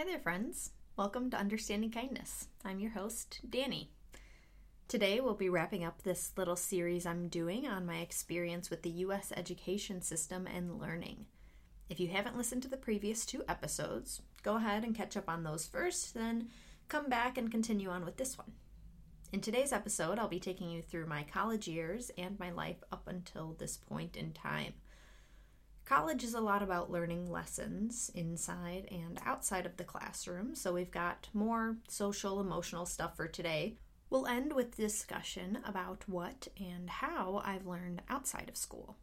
Hi there, friends. Welcome to Understanding Kindness. I'm your host, Danny. Today, we'll be wrapping up this little series I'm doing on my experience with the U.S. education system and learning. If you haven't listened to the previous two episodes, go ahead and catch up on those first, then come back and continue on with this one. In today's episode, I'll be taking you through my college years and my life up until this point in time. College is a lot about learning lessons inside and outside of the classroom, so we've got more social, emotional stuff for today. We'll end with discussion about what and how I've learned outside of school.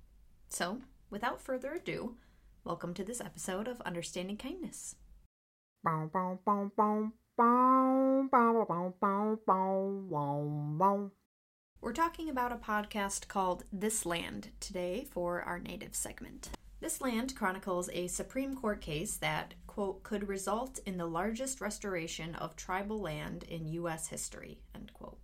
So, without further ado, welcome to this episode of Understanding Kindness. We're talking about a podcast called This Land today for our native segment. This land chronicles a Supreme Court case that, quote, could result in the largest restoration of tribal land in U.S. history, end quote.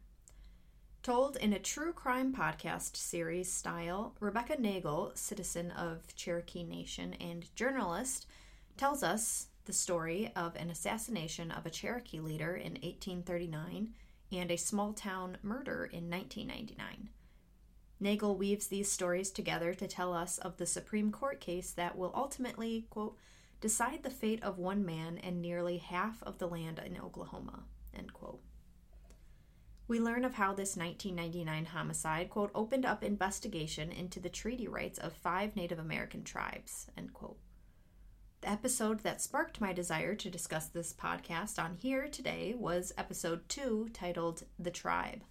Told in a true crime podcast series style, Rebecca Nagle, citizen of Cherokee Nation and journalist, tells us the story of an assassination of a Cherokee leader in 1839 and a small town murder in 1999. Nagle weaves these stories together to tell us of the Supreme Court case that will ultimately, quote, decide the fate of one man and nearly half of the land in Oklahoma, end quote. We learn of how this 1999 homicide, quote, opened up investigation into the treaty rights of five Native American tribes, end quote. The episode that sparked my desire to discuss this podcast on here today was episode 2 titled The Tribe.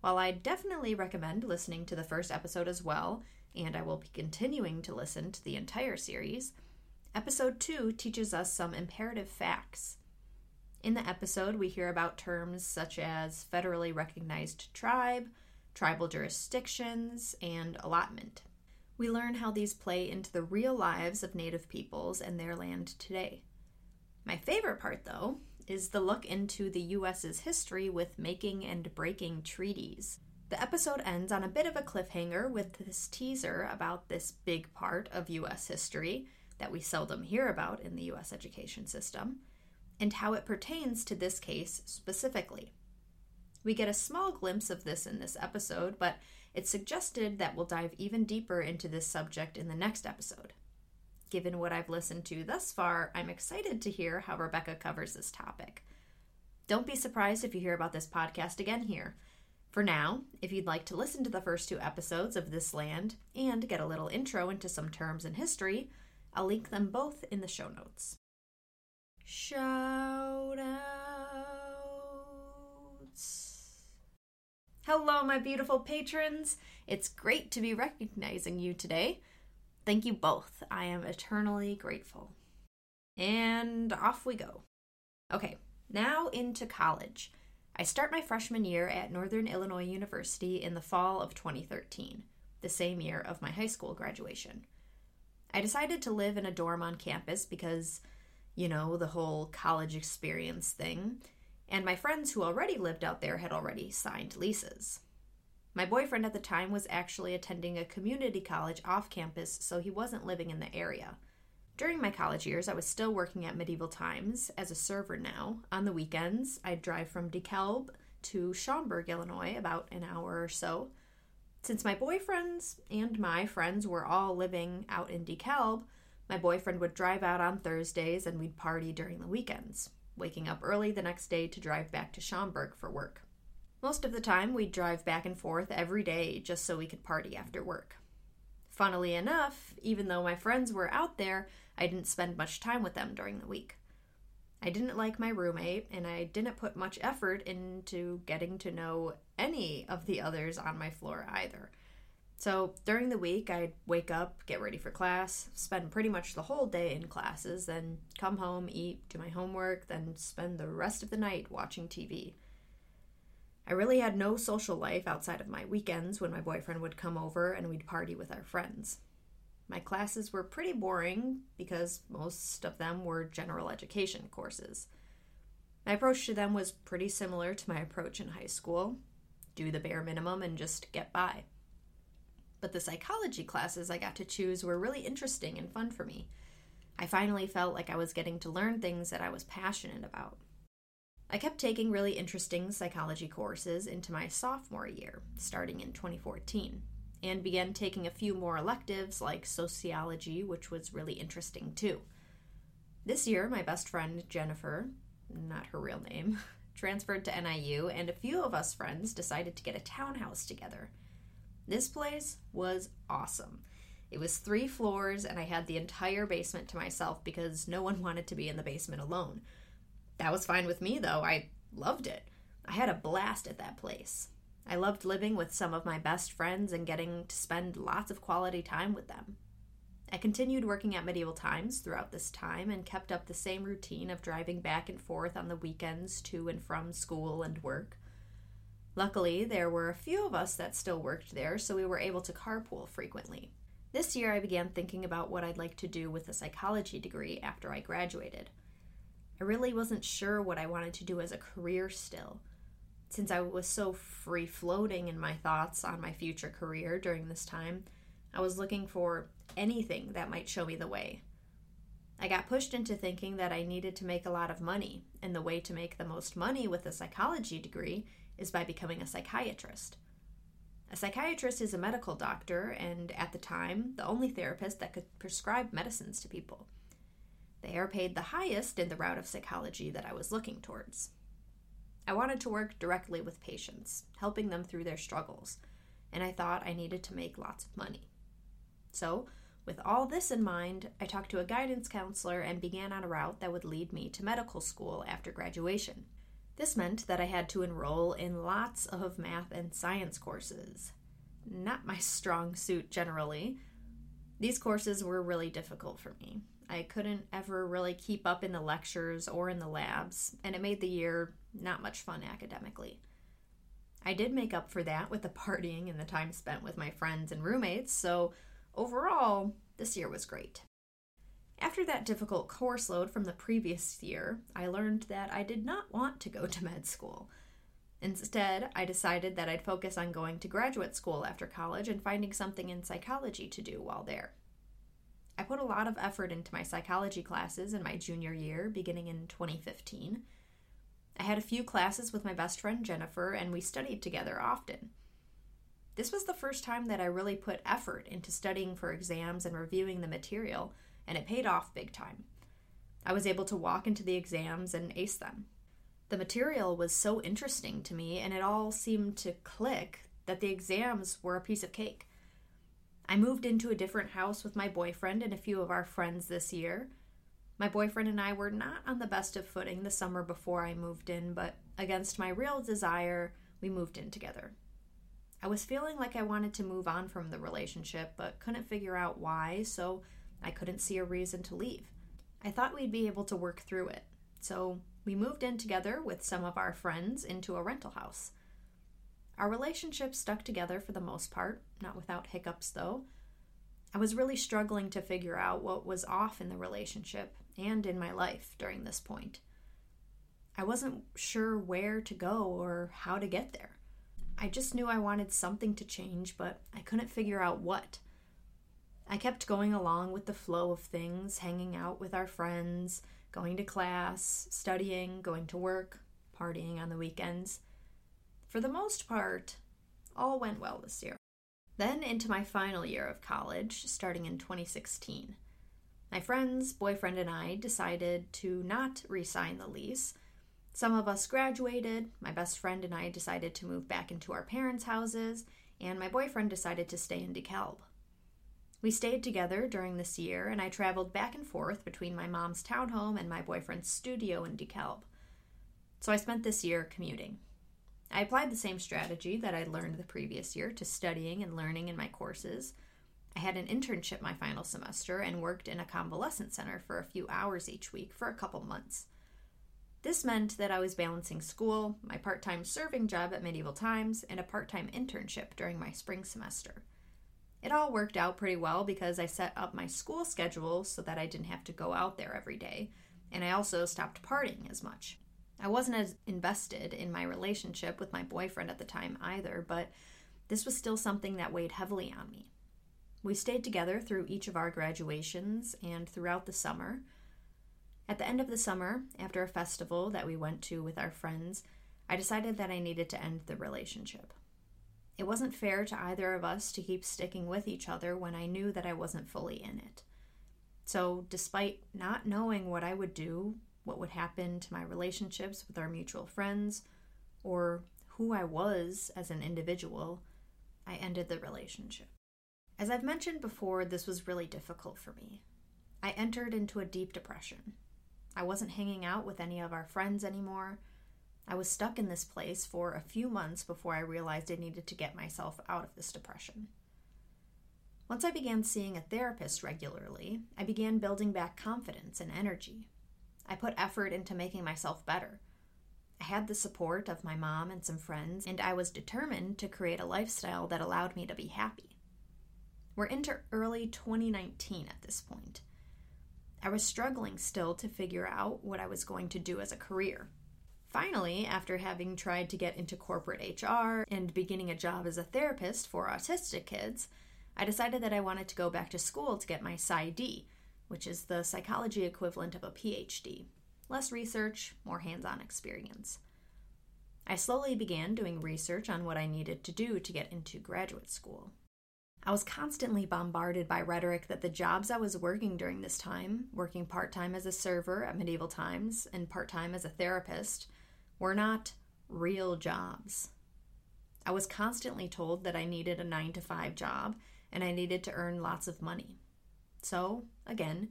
While I definitely recommend listening to the first episode as well, and I will be continuing to listen to the entire series, episode 2 teaches us some imperative facts. In the episode, we hear about terms such as federally recognized tribe, tribal jurisdictions, and allotment. We learn how these play into the real lives of Native peoples and their land today. My favorite part, though, is the look into the US's history with making and breaking treaties. The episode ends on a bit of a cliffhanger with this teaser about this big part of US history that we seldom hear about in the US education system, and how it pertains to this case specifically. We get a small glimpse of this in this episode, but it's suggested that we'll dive even deeper into this subject in the next episode. Given what I've listened to thus far, I'm excited to hear how Rebecca covers this topic. Don't be surprised if you hear about this podcast again here. For now, if you'd like to listen to the first two episodes of This Land and get a little intro into some terms and history, I'll link them both in the show notes. Shout outs. Hello, my beautiful patrons. It's great to be recognizing you today. Thank you both. I am eternally grateful. And off we go. Okay, now into college. I start my freshman year at Northern Illinois University in the fall of 2013, the same year of my high school graduation. I decided to live in a dorm on campus because, you know, the whole college experience thing, and my friends who already lived out there had already signed leases. My boyfriend at the time was actually attending a community college off campus, so he wasn't living in the area. During my college years, I was still working at Medieval Times as a server now. On the weekends, I'd drive from DeKalb to Schaumburg, Illinois, about an hour or so. Since my boyfriends and my friends were all living out in DeKalb, my boyfriend would drive out on Thursdays and we'd party during the weekends, waking up early the next day to drive back to Schaumburg for work. Most of the time, we'd drive back and forth every day just so we could party after work. Funnily enough, even though my friends were out there, I didn't spend much time with them during the week. I didn't like my roommate, and I didn't put much effort into getting to know any of the others on my floor either. So during the week, I'd wake up, get ready for class, spend pretty much the whole day in classes, then come home, eat, do my homework, then spend the rest of the night watching TV. I really had no social life outside of my weekends when my boyfriend would come over and we'd party with our friends. My classes were pretty boring because most of them were general education courses. My approach to them was pretty similar to my approach in high school do the bare minimum and just get by. But the psychology classes I got to choose were really interesting and fun for me. I finally felt like I was getting to learn things that I was passionate about. I kept taking really interesting psychology courses into my sophomore year, starting in 2014, and began taking a few more electives like sociology, which was really interesting too. This year, my best friend Jennifer, not her real name, transferred to NIU, and a few of us friends decided to get a townhouse together. This place was awesome. It was three floors, and I had the entire basement to myself because no one wanted to be in the basement alone. That was fine with me, though. I loved it. I had a blast at that place. I loved living with some of my best friends and getting to spend lots of quality time with them. I continued working at Medieval Times throughout this time and kept up the same routine of driving back and forth on the weekends to and from school and work. Luckily, there were a few of us that still worked there, so we were able to carpool frequently. This year, I began thinking about what I'd like to do with a psychology degree after I graduated. I really wasn't sure what I wanted to do as a career still. Since I was so free floating in my thoughts on my future career during this time, I was looking for anything that might show me the way. I got pushed into thinking that I needed to make a lot of money, and the way to make the most money with a psychology degree is by becoming a psychiatrist. A psychiatrist is a medical doctor, and at the time, the only therapist that could prescribe medicines to people. They are paid the highest in the route of psychology that I was looking towards. I wanted to work directly with patients, helping them through their struggles, and I thought I needed to make lots of money. So, with all this in mind, I talked to a guidance counselor and began on a route that would lead me to medical school after graduation. This meant that I had to enroll in lots of math and science courses. Not my strong suit generally. These courses were really difficult for me. I couldn't ever really keep up in the lectures or in the labs, and it made the year not much fun academically. I did make up for that with the partying and the time spent with my friends and roommates, so overall, this year was great. After that difficult course load from the previous year, I learned that I did not want to go to med school. Instead, I decided that I'd focus on going to graduate school after college and finding something in psychology to do while there. I put a lot of effort into my psychology classes in my junior year, beginning in 2015. I had a few classes with my best friend Jennifer, and we studied together often. This was the first time that I really put effort into studying for exams and reviewing the material and it paid off big time. I was able to walk into the exams and ace them. The material was so interesting to me, and it all seemed to click that the exams were a piece of cake. I moved into a different house with my boyfriend and a few of our friends this year. My boyfriend and I were not on the best of footing the summer before I moved in, but against my real desire, we moved in together. I was feeling like I wanted to move on from the relationship, but couldn't figure out why, so I couldn't see a reason to leave. I thought we'd be able to work through it, so we moved in together with some of our friends into a rental house. Our relationship stuck together for the most part, not without hiccups though. I was really struggling to figure out what was off in the relationship and in my life during this point. I wasn't sure where to go or how to get there. I just knew I wanted something to change, but I couldn't figure out what. I kept going along with the flow of things, hanging out with our friends, going to class, studying, going to work, partying on the weekends. For the most part, all went well this year. Then into my final year of college, starting in 2016. My friends, boyfriend, and I decided to not re sign the lease. Some of us graduated, my best friend and I decided to move back into our parents' houses, and my boyfriend decided to stay in DeKalb. We stayed together during this year, and I traveled back and forth between my mom's townhome and my boyfriend's studio in DeKalb. So I spent this year commuting. I applied the same strategy that I learned the previous year to studying and learning in my courses. I had an internship my final semester and worked in a convalescent center for a few hours each week for a couple months. This meant that I was balancing school, my part time serving job at Medieval Times, and a part time internship during my spring semester. It all worked out pretty well because I set up my school schedule so that I didn't have to go out there every day, and I also stopped partying as much. I wasn't as invested in my relationship with my boyfriend at the time either, but this was still something that weighed heavily on me. We stayed together through each of our graduations and throughout the summer. At the end of the summer, after a festival that we went to with our friends, I decided that I needed to end the relationship. It wasn't fair to either of us to keep sticking with each other when I knew that I wasn't fully in it. So, despite not knowing what I would do, what would happen to my relationships with our mutual friends, or who I was as an individual, I ended the relationship. As I've mentioned before, this was really difficult for me. I entered into a deep depression. I wasn't hanging out with any of our friends anymore. I was stuck in this place for a few months before I realized I needed to get myself out of this depression. Once I began seeing a therapist regularly, I began building back confidence and energy. I put effort into making myself better. I had the support of my mom and some friends, and I was determined to create a lifestyle that allowed me to be happy. We're into early 2019 at this point. I was struggling still to figure out what I was going to do as a career. Finally, after having tried to get into corporate HR and beginning a job as a therapist for autistic kids, I decided that I wanted to go back to school to get my PsyD, which is the psychology equivalent of a PhD. Less research, more hands on experience. I slowly began doing research on what I needed to do to get into graduate school. I was constantly bombarded by rhetoric that the jobs I was working during this time, working part time as a server at Medieval Times and part time as a therapist, were not real jobs. I was constantly told that I needed a 9 to 5 job and I needed to earn lots of money. So, again,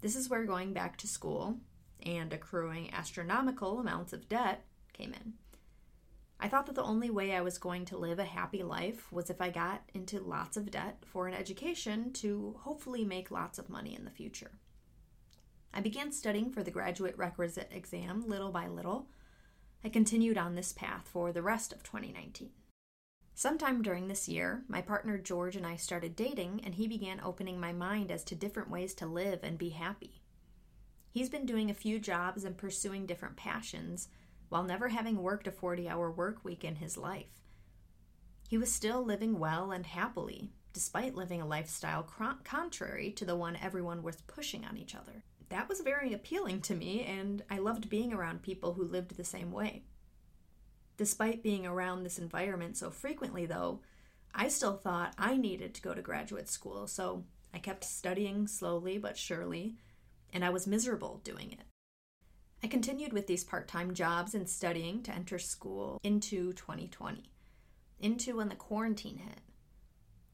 this is where going back to school and accruing astronomical amounts of debt came in. I thought that the only way I was going to live a happy life was if I got into lots of debt for an education to hopefully make lots of money in the future. I began studying for the graduate requisite exam little by little. I continued on this path for the rest of 2019. Sometime during this year, my partner George and I started dating, and he began opening my mind as to different ways to live and be happy. He's been doing a few jobs and pursuing different passions while never having worked a 40 hour work week in his life. He was still living well and happily, despite living a lifestyle contrary to the one everyone was pushing on each other. That was very appealing to me, and I loved being around people who lived the same way. Despite being around this environment so frequently, though, I still thought I needed to go to graduate school, so I kept studying slowly but surely, and I was miserable doing it. I continued with these part time jobs and studying to enter school into 2020, into when the quarantine hit.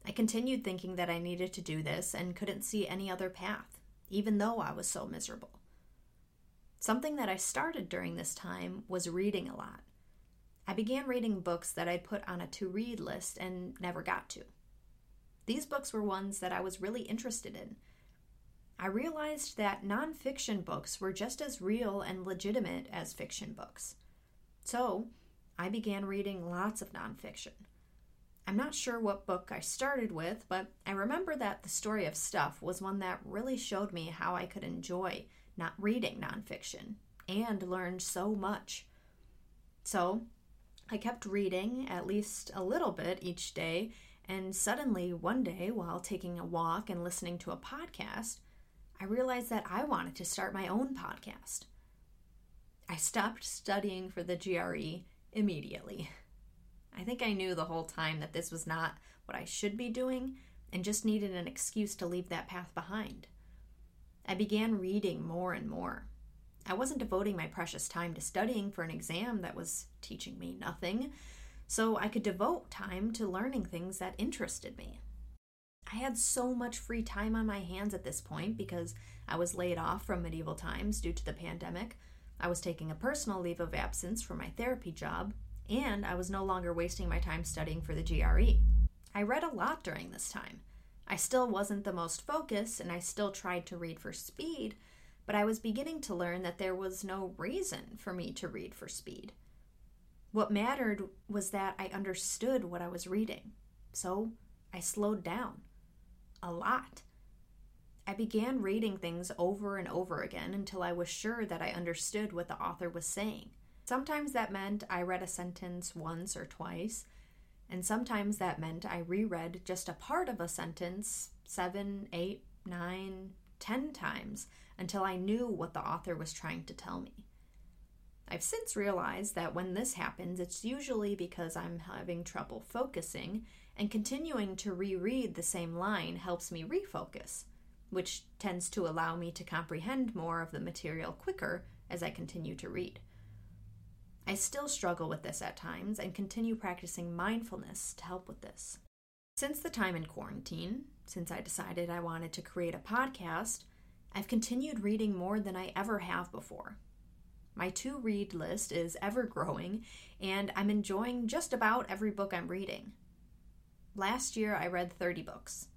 I continued thinking that I needed to do this and couldn't see any other path, even though I was so miserable. Something that I started during this time was reading a lot. I began reading books that I'd put on a to read list and never got to. These books were ones that I was really interested in I realized that nonfiction books were just as real and legitimate as fiction books. So, I began reading lots of nonfiction. I'm not sure what book I started with, but I remember that The Story of Stuff was one that really showed me how I could enjoy not reading nonfiction and learn so much. So, I kept reading at least a little bit each day, and suddenly one day, while taking a walk and listening to a podcast, I realized that I wanted to start my own podcast. I stopped studying for the GRE immediately. I think I knew the whole time that this was not what I should be doing and just needed an excuse to leave that path behind. I began reading more and more. I wasn't devoting my precious time to studying for an exam that was teaching me nothing, so I could devote time to learning things that interested me. I had so much free time on my hands at this point because I was laid off from medieval times due to the pandemic. I was taking a personal leave of absence for my therapy job, and I was no longer wasting my time studying for the GRE. I read a lot during this time. I still wasn't the most focused, and I still tried to read for speed, but I was beginning to learn that there was no reason for me to read for speed. What mattered was that I understood what I was reading. So I slowed down a lot. I began reading things over and over again until I was sure that I understood what the author was saying. Sometimes that meant I read a sentence once or twice, And sometimes that meant I reread just a part of a sentence seven, eight, nine, ten times until I knew what the author was trying to tell me. I've since realized that when this happens, it's usually because I'm having trouble focusing, and continuing to reread the same line helps me refocus, which tends to allow me to comprehend more of the material quicker as I continue to read. I still struggle with this at times and continue practicing mindfulness to help with this. Since the time in quarantine, since I decided I wanted to create a podcast, I've continued reading more than I ever have before. My to read list is ever growing, and I'm enjoying just about every book I'm reading. Last year, I read 30 books.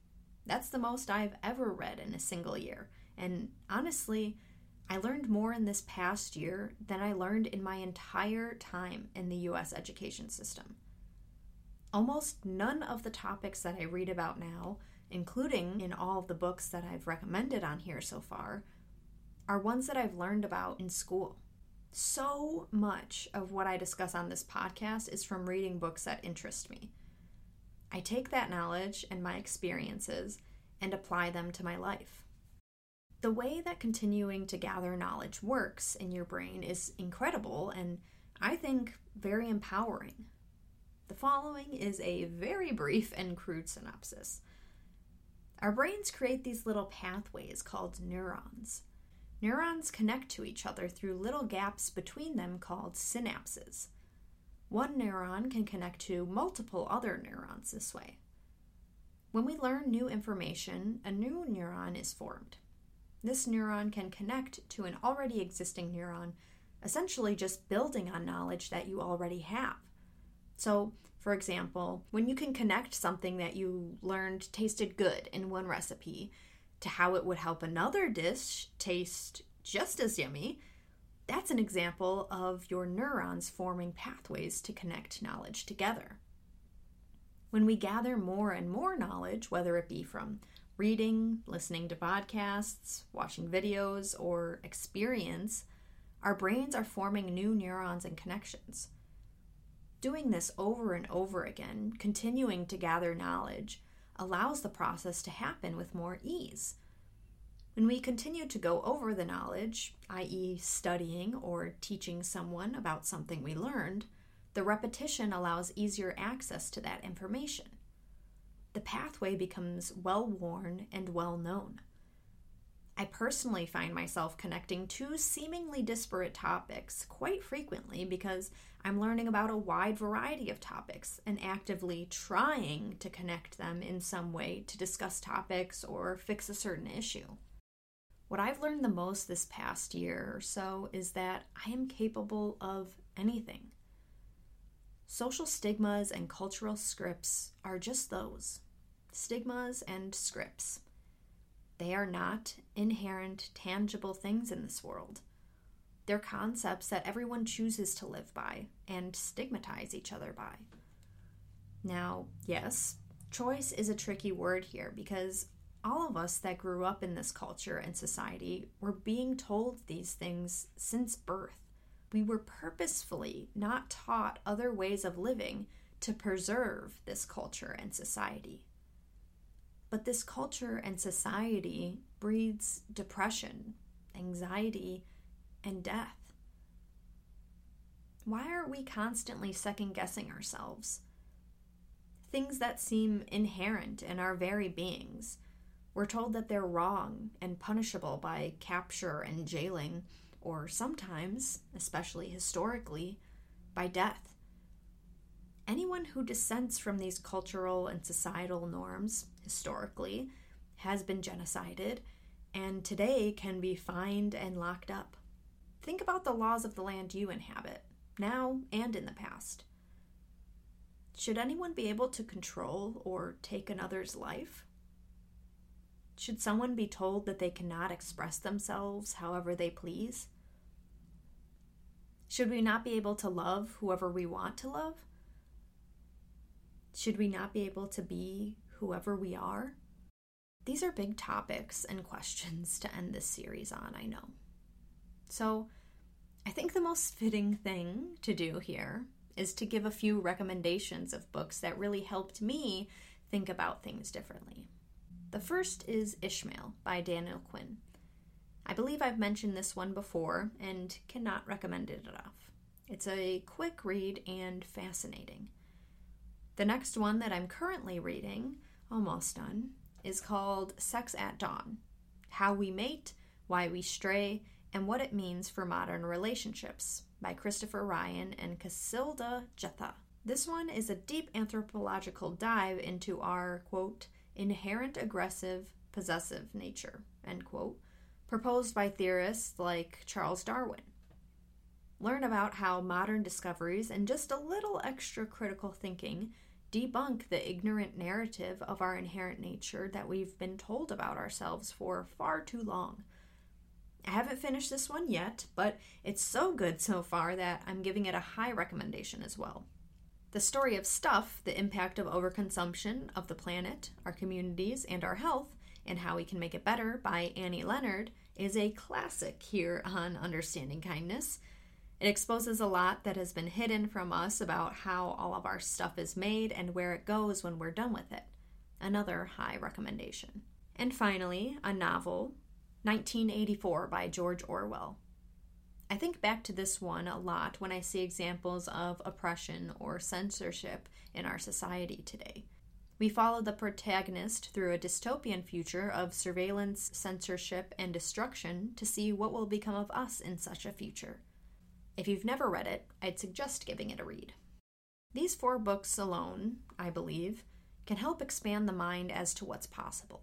That's the most I've ever read in a single year, and honestly, I learned more in this past year than I learned in my entire time in the US education system. Almost none of the topics that I read about now, including in all the books that I've recommended on here so far, are ones that I've learned about in school. So much of what I discuss on this podcast is from reading books that interest me. I take that knowledge and my experiences and apply them to my life. The way that continuing to gather knowledge works in your brain is incredible and I think very empowering. The following is a very brief and crude synopsis. Our brains create these little pathways called neurons. Neurons connect to each other through little gaps between them called synapses. One neuron can connect to multiple other neurons this way. When we learn new information, a new neuron is formed. This neuron can connect to an already existing neuron, essentially just building on knowledge that you already have. So, for example, when you can connect something that you learned tasted good in one recipe to how it would help another dish taste just as yummy, that's an example of your neurons forming pathways to connect knowledge together. When we gather more and more knowledge, whether it be from reading, listening to podcasts, watching videos, or experience, our brains are forming new neurons and connections. Doing this over and over again, continuing to gather knowledge, allows the process to happen with more ease. When we continue to go over the knowledge, i.e., studying or teaching someone about something we learned, the repetition allows easier access to that information the pathway becomes well worn and well known. I personally find myself connecting two seemingly disparate topics quite frequently because I'm learning about a wide variety of topics and actively trying to connect them in some way to discuss topics or fix a certain issue. What I've learned the most this past year or so is that I am capable of anything. Social stigmas and cultural scripts are just those stigmas and scripts. They are not inherent, tangible things in this world. They're concepts that everyone chooses to live by and stigmatize each other by. Now, yes, choice is a tricky word here because all of us that grew up in this culture and society were being told these things since birth we were purposefully not taught other ways of living to preserve this culture and society. But this culture and society breeds depression, anxiety, and death. Why are we constantly second guessing ourselves? Things that seem inherent in our very beings. We're told that they're wrong and punishable by capture and jailing or sometimes, especially historically, by death. Anyone who dissents from these cultural and societal norms, historically, has been genocided and today can be fined and locked up. Think about the laws of the land you inhabit, now and in the past. Should anyone be able to control or take another's life? Should someone be told that they cannot express themselves however they please? Should we not be able to love whoever we want to love? Should we not be able to be whoever we are? These are big topics and questions to end this series on, I know. So, I think the most fitting thing to do here is to give a few recommendations of books that really helped me think about things differently. The first is Ishmael by Daniel Quinn. I believe I've mentioned this one before and cannot recommend it enough. It's a quick read and fascinating. The next one that I'm currently reading, almost done, is called Sex at Dawn How We Mate, Why We Stray, and What It Means for Modern Relationships by Christopher Ryan and Cacilda Jethá. This one is a deep anthropological dive into our, quote, inherent aggressive, possessive nature, end quote, proposed by theorists like Charles Darwin. Learn about how modern discoveries and just a little extra critical thinking debunk the ignorant narrative of our inherent nature that we've been told about ourselves for far too long. I haven't finished this one yet, but it's so good so far that I'm giving it a high recommendation as well. The story of stuff, the impact of overconsumption of the planet, our communities, and our health, and how we can make it better by Annie Leonard, is a classic here on Understanding Kindness. It exposes a lot that has been hidden from us about how all of our stuff is made and where it goes when we're done with it. Another high recommendation. And finally, a novel, 1984 by George Orwell. I think back to this one a lot when I see examples of oppression or censorship in our society today. We follow the protagonist through a dystopian future of surveillance, censorship, and destruction to see what will become of us in such a future. If you've never read it, I'd suggest giving it a read. These four books alone, I believe, can help expand the mind as to what's possible.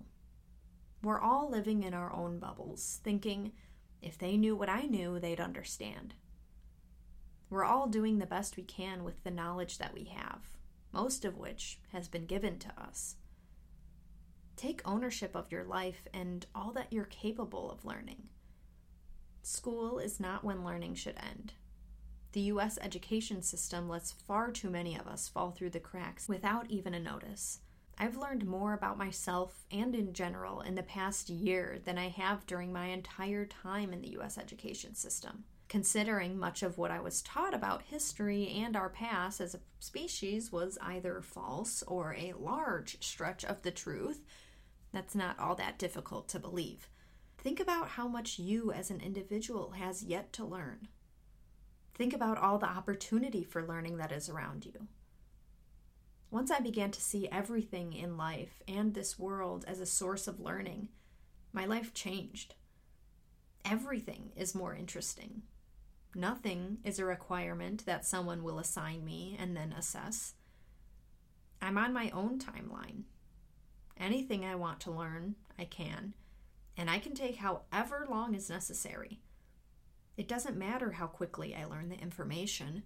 We're all living in our own bubbles, thinking, if they knew what I knew, they'd understand. We're all doing the best we can with the knowledge that we have, most of which has been given to us. Take ownership of your life and all that you're capable of learning. School is not when learning should end. The US education system lets far too many of us fall through the cracks without even a notice. I've learned more about myself and in general in the past year than I have during my entire time in the US education system. Considering much of what I was taught about history and our past as a species was either false or a large stretch of the truth, that's not all that difficult to believe. Think about how much you as an individual has yet to learn. Think about all the opportunity for learning that is around you. Once I began to see everything in life and this world as a source of learning, my life changed. Everything is more interesting. Nothing is a requirement that someone will assign me and then assess. I'm on my own timeline. Anything I want to learn, I can and I can take however long is necessary. It doesn't matter how quickly I learn the information,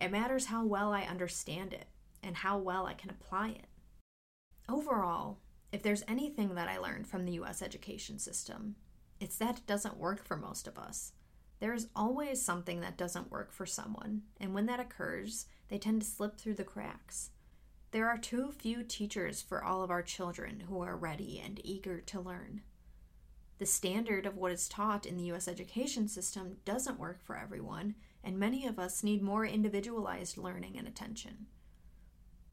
it matters how well I understand it and how well I can apply it. Overall, if there's anything that I learned from the US education system, it's that it doesn't work for most of us. There is always something that doesn't work for someone, and when that occurs, they tend to slip through the cracks. There are too few teachers for all of our children who are ready and eager to learn the standard of what is taught in the US education system doesn't work for everyone, and many of us need more individualized learning and attention.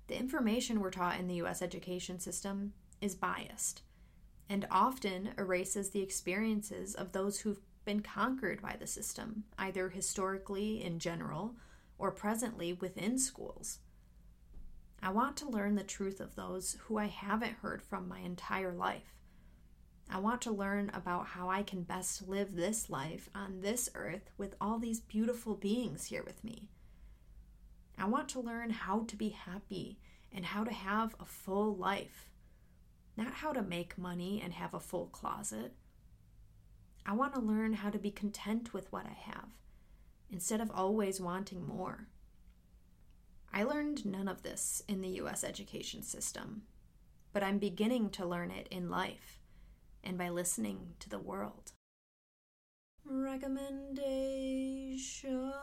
The information we're taught in the US education system is biased and often erases the experiences of those who've been conquered by the system, either historically in general or presently within schools. I want to learn the truth of those who I haven't heard from my entire life. I want to learn about how I can best live this life on this earth with all these beautiful beings here with me. I want to learn how to be happy and how to have a full life, not how to make money and have a full closet. I want to learn how to be content with what I have instead of always wanting more. I learned none of this in the US education system, but I'm beginning to learn it in life and by listening to the world. Recommendations.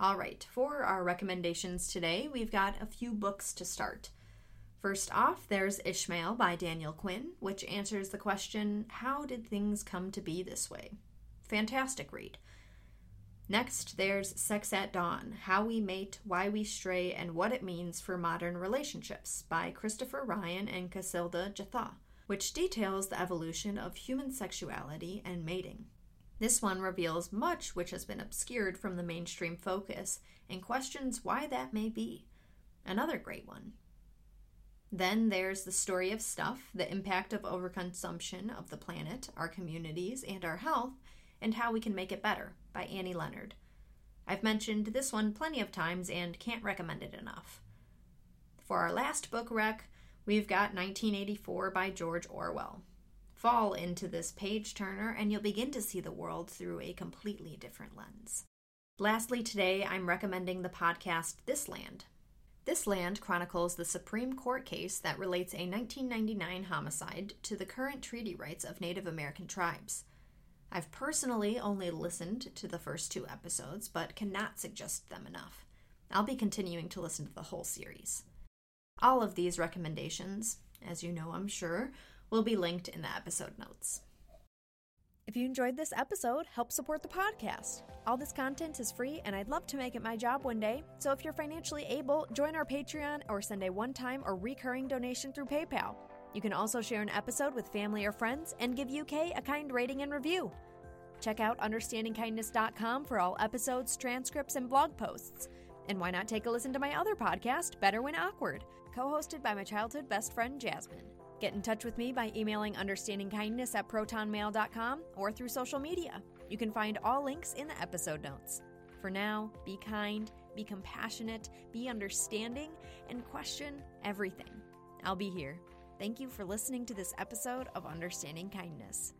All right, for our recommendations today, we've got a few books to start. First off, there's Ishmael by Daniel Quinn, which answers the question How did things come to be this way? Fantastic read. Next, there's Sex at Dawn How We Mate, Why We Stray, and What It Means for Modern Relationships by Christopher Ryan and Cacilda Jethá, which details the evolution of human sexuality and mating. This one reveals much which has been obscured from the mainstream focus and questions why that may be. Another great one. Then there's the story of stuff, the impact of overconsumption of the planet, our communities, and our health, and How We Can Make It Better by Annie Leonard. I've mentioned this one plenty of times and can't recommend it enough. For our last book rec, we've got 1984 by George Orwell. Fall into this page turner and you'll begin to see the world through a completely different lens. Lastly, today I'm recommending the podcast This Land. This Land chronicles the Supreme Court case that relates a 1999 homicide to the current treaty rights of Native American tribes. I've personally only listened to the first two episodes, but cannot suggest them enough. I'll be continuing to listen to the whole series. All of these recommendations, as you know, I'm sure, will be linked in the episode notes. If you enjoyed this episode, help support the podcast. All this content is free, and I'd love to make it my job one day. So if you're financially able, join our Patreon or send a one time or recurring donation through PayPal. You can also share an episode with family or friends and give UK a kind rating and review. Check out understandingkindness.com for all episodes, transcripts, and blog posts. And why not take a listen to my other podcast, Better When Awkward, co hosted by my childhood best friend, Jasmine. Get in touch with me by emailing understandingkindness at protonmail.com or through social media. You can find all links in the episode notes. For now, be kind, be compassionate, be understanding, and question everything. I'll be here. Thank you for listening to this episode of Understanding Kindness.